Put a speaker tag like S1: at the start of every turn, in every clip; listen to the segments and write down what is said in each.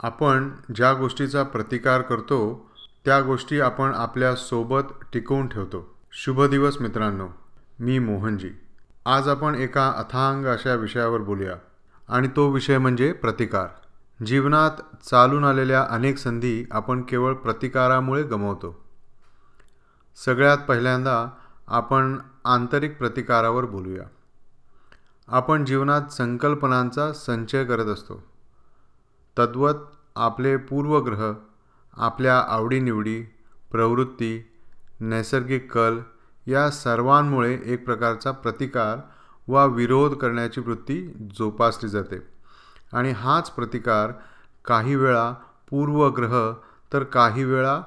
S1: आपण ज्या गोष्टीचा प्रतिकार करतो त्या गोष्टी आपण आपल्यासोबत टिकवून ठेवतो. शुभ दिवस मित्रांनो. मी मोहनजी. आज आपण एका अथांग अशा विषयावर बोलूया. आणि तो विषय म्हणजे प्रतिकार. जीवनात चालून आलेल्या अनेक संधी आपण केवळ प्रतिकारामुळे गमावतो. सगळ्यात पहिल्यांदा आपण आंतरिक प्रतिकारावर बोलूया. आपण जीवनात संकल्पनांचा संचय करत असतो. तद्वत आपले पूर्वग्रह आपल्या आवडीनिवडी प्रवृत्ती नैसर्गिक कल या सर्वांमुळे एक प्रकारचा प्रतिकार वा विरोध करण्याची वृत्ती जोपासली जाते. आणि हाच प्रतिकार काही वेळा पूर्वग्रह तर काही वेळा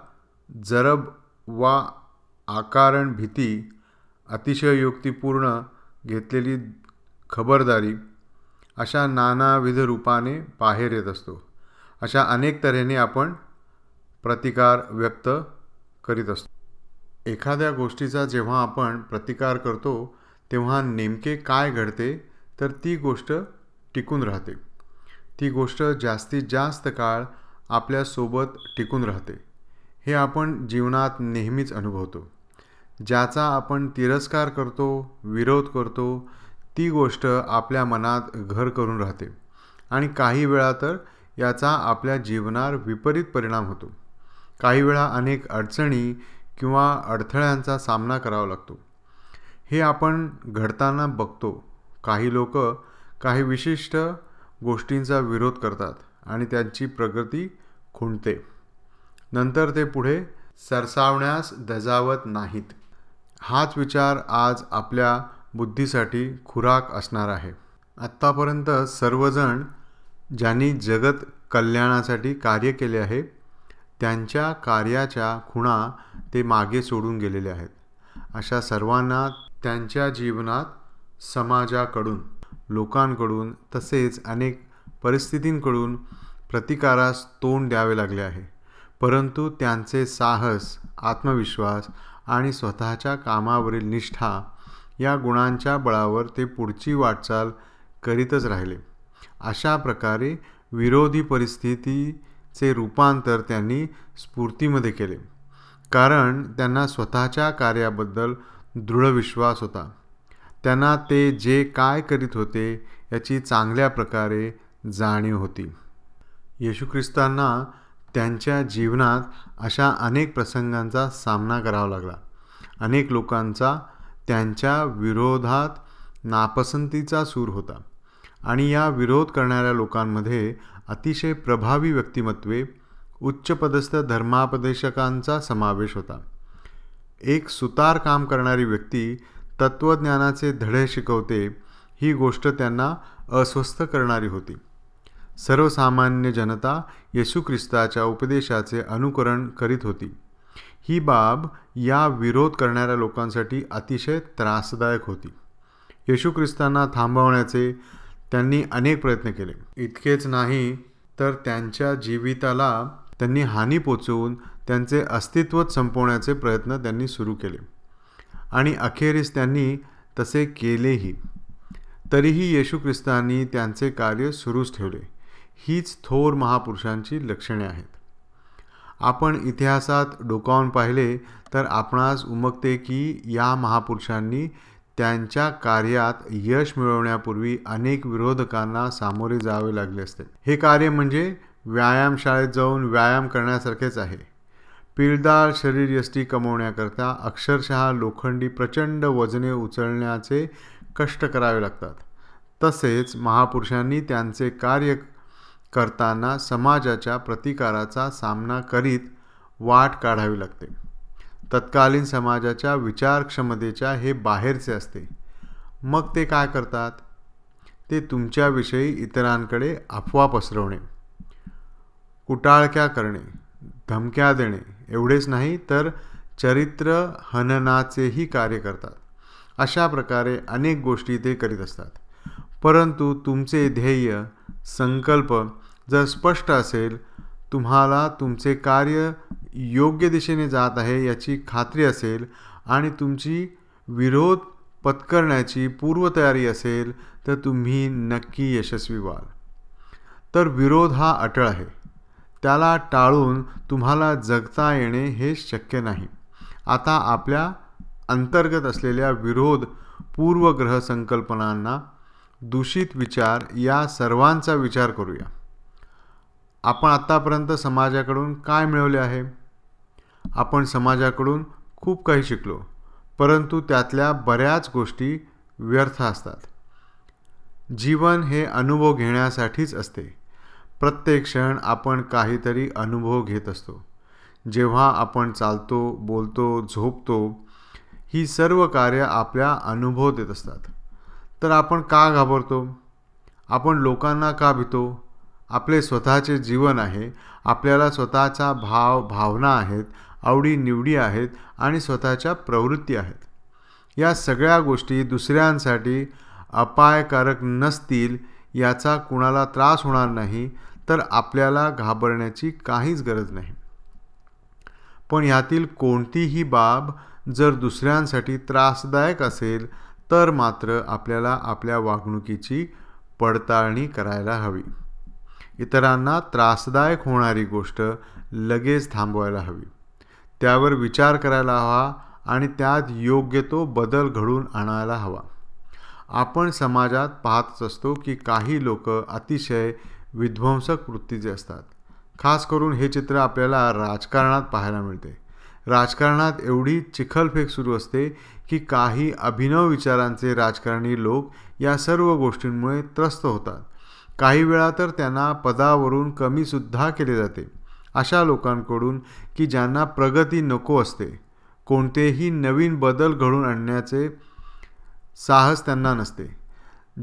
S1: जरब वा आकारण भीती अतिशयोक्तीपूर्ण घेतलेली खबरदारी अशा नानाविध रूपाने बाहेर येत असतो. अशा अनेक तऱ्हेने आपण प्रतिकार व्यक्त करीत असतो. एखाद्या गोष्टीचा जेव्हा आपण प्रतिकार करतो तेव्हा नेमके काय घडते तर ती गोष्ट टिकून राहते. ती गोष्ट जास्तीत जास्त काळ आपल्यासोबत टिकून राहते. हे आपण जीवनात नेहमीच अनुभवतो. ज्याचा आपण तिरस्कार करतो विरोध करतो ती गोष्ट आपल्या मनात घर करून राहते. आणि काही वेळा तर याचा आपल्या जीवनावर विपरीत परिणाम होतो. काही वेळा अनेक अडचणी किंवा अडथळ्यांचा सामना करावा लागतो. हे आपण घडताना बघतो. काही लोक काही विशिष्ट गोष्टींचा विरोध करतात आणि त्यांची प्रगती खुंटते. नंतर ते पुढे सरसावण्यास दजावत नाहीत. हाच विचार आज आपल्या बुद्धीसाठी खुराक असणार आहे. आत्तापर्यंत सर्वजण ज्यांनी जगत कल्याणासाठी कार्य केले आहे त्यांच्या कार्याच्या खुणा ते मागे सोडून गेलेले आहेत. अशा सर्वांना त्यांच्या जीवनात समाजाकडून लोकांकडून तसेच अनेक परिस्थितींकडून प्रतिकारास तोंड द्यावे लागले आहे. परंतु त्यांचे साहस आत्मविश्वास आणि स्वतःच्या कामावरील निष्ठा या गुणांच्या बळावर ते पुढची वाटचाल करीतच राहिले. अशा प्रकारे विरोधी परिस्थितीचे रूपांतर त्यांनी स्फूर्तीमध्ये केले. कारण त्यांना स्वतःच्या कार्याबद्दल दृढ विश्वास होता. त्यांना ते जे काय करीत होते याची चांगल्या प्रकारे जाणीव होती. येशू ख्रिस्तांना त्यांच्या जीवनात अशा अनेक प्रसंगांचा सामना करावा लागला. अनेक लोकांचा त्यांच्या विरोधात नापसंतीचा सूर होता. आणि या विरोध करणाऱ्या लोकांमध्ये अतिशय प्रभावी व्यक्तिमत्वे उच्चपदस्थ धर्मापदेशकांचा समावेश होता. एक सुतार काम करणारी व्यक्ती तत्त्वज्ञानाचे धडे शिकवते ही गोष्ट त्यांना अस्वस्थ करणारी होती. सर्वसामान्य जनता येशू ख्रिस्ताच्या उपदेशाचे अनुकरण करीत होती. ही बाब या विरोध करणाऱ्या लोकांसाठी अतिशय त्रासदायक होती. येशू ख्रिस्तांना थांबवण्याचे त्यांनी अनेक प्रयत्न केले. इतकेच नाही तर त्यांच्या जीविताला त्यांनी हानी पोचवून त्यांचे अस्तित्वच संपवण्याचे प्रयत्न त्यांनी सुरू केले. आणि अखेरीस त्यांनी तसे केलेही. तरीही येशू ख्रिस्तांनी त्यांचे कार्य सुरूच ठेवले. हीच थोर महापुरुषांची लक्षणे आहेत. आपण इतिहासात डोकावून पाहिले तर आपणास उमगते की या महापुरुषांनी त्यांच्या कार्यात यश मिळवण्यापूर्वी अनेक विरोधकांना सामोरे जावे लागले असते. हे कार्य म्हणजे व्यायामशाळेत जाऊन व्यायाम करण्यासारखेच आहे. पिळदार शरीर यष्टी कमवण्याकरता अक्षरशः लोखंडी प्रचंड वजने उचलण्याचे कष्ट करावे लागतात. तसेच महापुरुषांनी त्यांचे कार्य करताना समाजाच्या प्रतिकाराचा सामना करीत वाट काढावी लागते. तत्कालीन समाजाच्या विचारक्षमतेच्या हे बाहेरचे असते. मग ते काय करतात? ते तुमच्याविषयी इतरांकडे अफवा पसरवणे कुटाळक्या करणे धमक्या देणे एवढेच नाही तर चरित्र हननाचेही कार्य करतात. अशा प्रकारे अनेक गोष्टी ते करीत असतात. परंतु तुमचे ध्येय संकल्प जर स्पष्ट असेल तुम्हाला तुमचे कार्य योग्य दिशेने जात आहे याची खात्री असेल आणि तुमची विरोध पत्करण्याची पूर्वतयारी असेल तर तुम्ही नक्की यशस्वी व्हाल. तर विरोध हा अटळ आहे. त्याला टाळून तुम्हाला जगता येणे हे शक्य नाही. आता आपल्या अंतर्गत असलेल्या विरोध पूर्वग्रह संकल्पनांना दूषित विचार या सर्वांचा विचार करूया. आपण आत्तापर्यंत समाजाकडून काय मिळवले आहे? आपण समाजाकडून खूप काही शिकलो परंतु त्यातल्या बऱ्याच गोष्टी व्यर्थ असतात. जीवन हे अनुभव घेण्यासाठीच असते. प्रत्येक क्षण आपण काहीतरी अनुभव घेत असतो. जेव्हा आपण चालतो बोलतो झोपतो ही सर्व कार्य आपल्या अनुभव देत असतात. तर आपण का घाबरतो? आपण लोकांना का भितो? आपले स्वतःचे जीवन आहे आपल्याला स्वतःचा भाव भावना आहेत आवडी निवडी आहेत आणि स्वतःच्या प्रवृत्ती आहेत. या सगळ्या गोष्टी दुसऱ्यांसाठी अपायकारक नसतील याचा कुणाला त्रास होणार नाही तर आपल्याला घाबरण्याची काहीच गरज नाही. पण ह्यातील कोणतीही बाब जर दुसऱ्यांसाठी त्रासदायक असेल तर मात्र आपल्याला आपल्या वागणुकीची पडताळणी करायला हवी. इतरांना त्रासदायक होणारी गोष्ट लगेच थांबवायला हवी. त्यावर विचार करायला हवा आणि त्यात योग्य तो बदल घडून आणायला हवा. आपण समाजात पाहतच असतो की काही लोक अतिशय विध्वंसक वृत्तीचे असतात. खास करून हे चित्र आपल्याला राजकारणात पाहायला मिळते. राजकारणात एवढी चिखलफेक सुरू असते की काही अभिनव विचारांचे राजकारणी लोक या सर्व गोष्टींमुळे त्रस्त होतात. काही वेळा तर त्यांना पदावरून कमीसुद्धा केले जाते. अशा लोकांकडून की ज्यांना प्रगती नको असते. कोणतेही नवीन बदल घडून आणण्याचे साहस त्यांना नसते.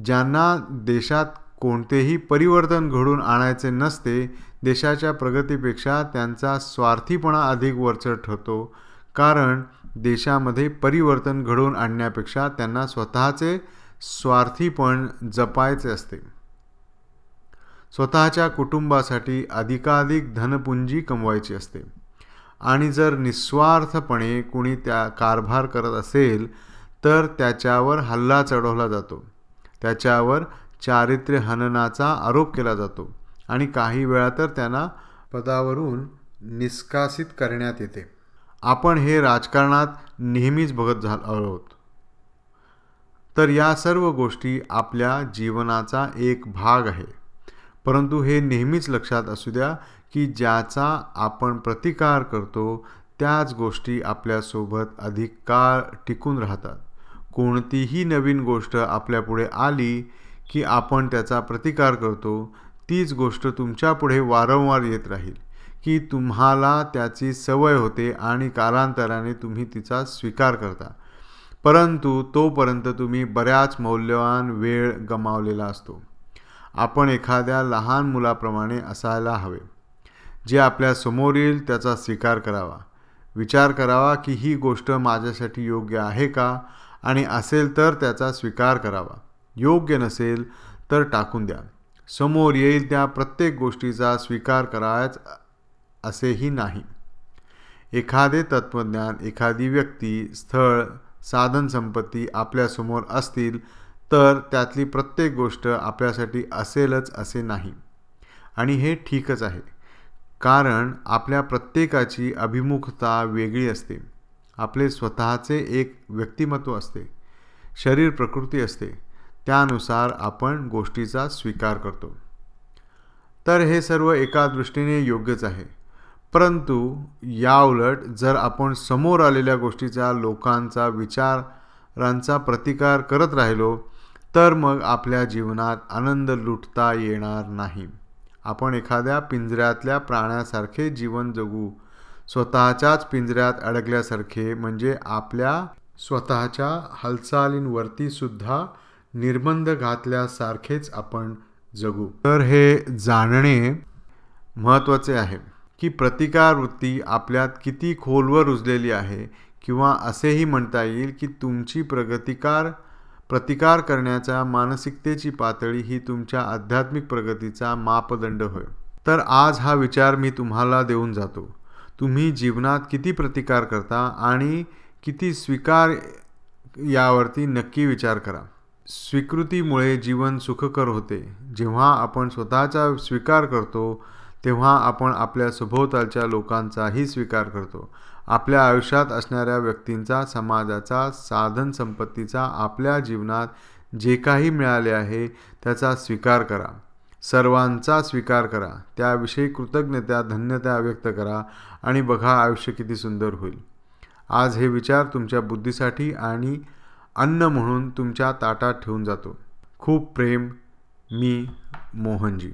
S1: ज्यांना देशात कोणतेही परिवर्तन घडून आणायचे नसते देशाच्या प्रगतीपेक्षा त्यांचा स्वार्थीपणा अधिक वरचढ ठरतो. कारण देशामध्ये परिवर्तन घडवून आणण्यापेक्षा त्यांना स्वतःचे स्वार्थीपण जपायचे असते. स्वतःच्या कुटुंबासाठी अधिकाधिक धनपुंजी कमवायची असते. आणि जर निस्वार्थपणे कुणी त्या कारभार करत असेल तर त्याच्यावर हल्ला चढवला जातो. त्याच्यावर चारित्र्य हननाचा आरोप केला जातो आणि काही वेळा तर त्यांना पदावरून निष्कासित करण्यात येते. आपण हे राजकारणात नेहमीच बघत झालो आहोत. तर या सर्व गोष्टी आपल्या जीवनाचा एक भाग आहे. परंतु हे नेहमीच लक्षात असू द्या की ज्याचा आपण प्रतिकार करतो त्याच गोष्टी आपल्यासोबत अधिक काळ टिकून राहतात. कोणतीही नवीन गोष्ट आपल्यापुढे आली की आपण त्याचा प्रतिकार करतो तीच गोष्ट तुमच्यापुढे वारंवार येत राहील की तुम्हाला त्याची सवय होते आणि कालांतराने तुम्ही तिचा स्वीकार करता. परंतु तोपर्यंत तुम्ही बऱ्याच मौल्यवान वेळ गमावलेला असतो. आपण एखाद्या लहान मुलाप्रमाणे असायला हवे जे आपल्यासमोर येईल त्याचा स्वीकार करावा. विचार करावा की ही गोष्ट माझ्यासाठी योग्य आहे का? आणि असेल तर त्याचा स्वीकार करावा. योग्य नसेल तर टाकून द्या. समोर येईल त्या प्रत्येक गोष्टीचा स्वीकार करायच असेही नाही. एखादे तत्त्वज्ञान एखादी व्यक्ती स्थळ साधनसंपत्ती आपल्यासमोर असतील तर त्यातली प्रत्येक गोष्ट आपल्यासाठी असेलच असे नाही. आणि हे ठीकच आहे. कारण आपल्या प्रत्येकाची अभिमुखता वेगळी असते. आपले स्वतःचे एक व्यक्तिमत्व असते. शरीर प्रकृती असते. त्यानुसार आपण गोष्टीचा स्वीकार करतो. तर हे सर्व एका दृष्टीने योग्यच आहे. परंतु याउलट जर आपण समोर आलेल्या गोष्टीचा लोकांचा विचारांचा प्रतिकार करत राहिलो तर मग आपल्या जीवनात आनंद लुटता येणार नाही. आपण एखाद्या पिंजऱ्यातल्या प्राण्यासारखे जीवन जगू स्वतःच्याच पिंजऱ्यात अडकल्यासारखे म्हणजे आपल्या स्वतःच्या हालचालींवरती सुद्धा निर्बंध घातल्यासारखेच आपण जगू. तर हे जाणणे महत्त्वाचे आहे की प्रतिकार वृत्ती आपल्यात किती खोलवर रुजलेली आहे किंवा असेही म्हणता येईल की तुमची प्रगतिकार प्रतिकार करण्याच्या मानसिकतेची पातळी ही तुमच्या आध्यात्मिक प्रगतीचा मापदंड होय. तर आज हा विचार मी तुम्हाला देऊन जातो. तुम्ही जीवनात किती प्रतिकार करता आणि किती स्वीकार यावरती नक्की विचार करा. स्वीकृतीमुळे जीवन सुखकर होते. जेव्हा आपण स्वतःचा स्वीकार करतो तेव्हा आपण आपल्या सभोवतालच्या लोकांचाही स्वीकार करतो. आपल्या आयुष्यात असणाऱ्या व्यक्तींचा समाजाचा साधन संपत्तीचा आपल्या जीवनात जे काही मिळाले आहे त्याचा स्वीकार करा. सर्वांचा स्वीकार करा. त्याविषयी कृतज्ञता धन्यता व्यक्त करा आणि बघा आयुष्य किती सुंदर होईल. आज हे विचार तुमच्या बुद्धीसाठी आणि अन्न म्हणून तुमच्या ताटात ठेवून जातो. खूप प्रेम मी मोहनजी.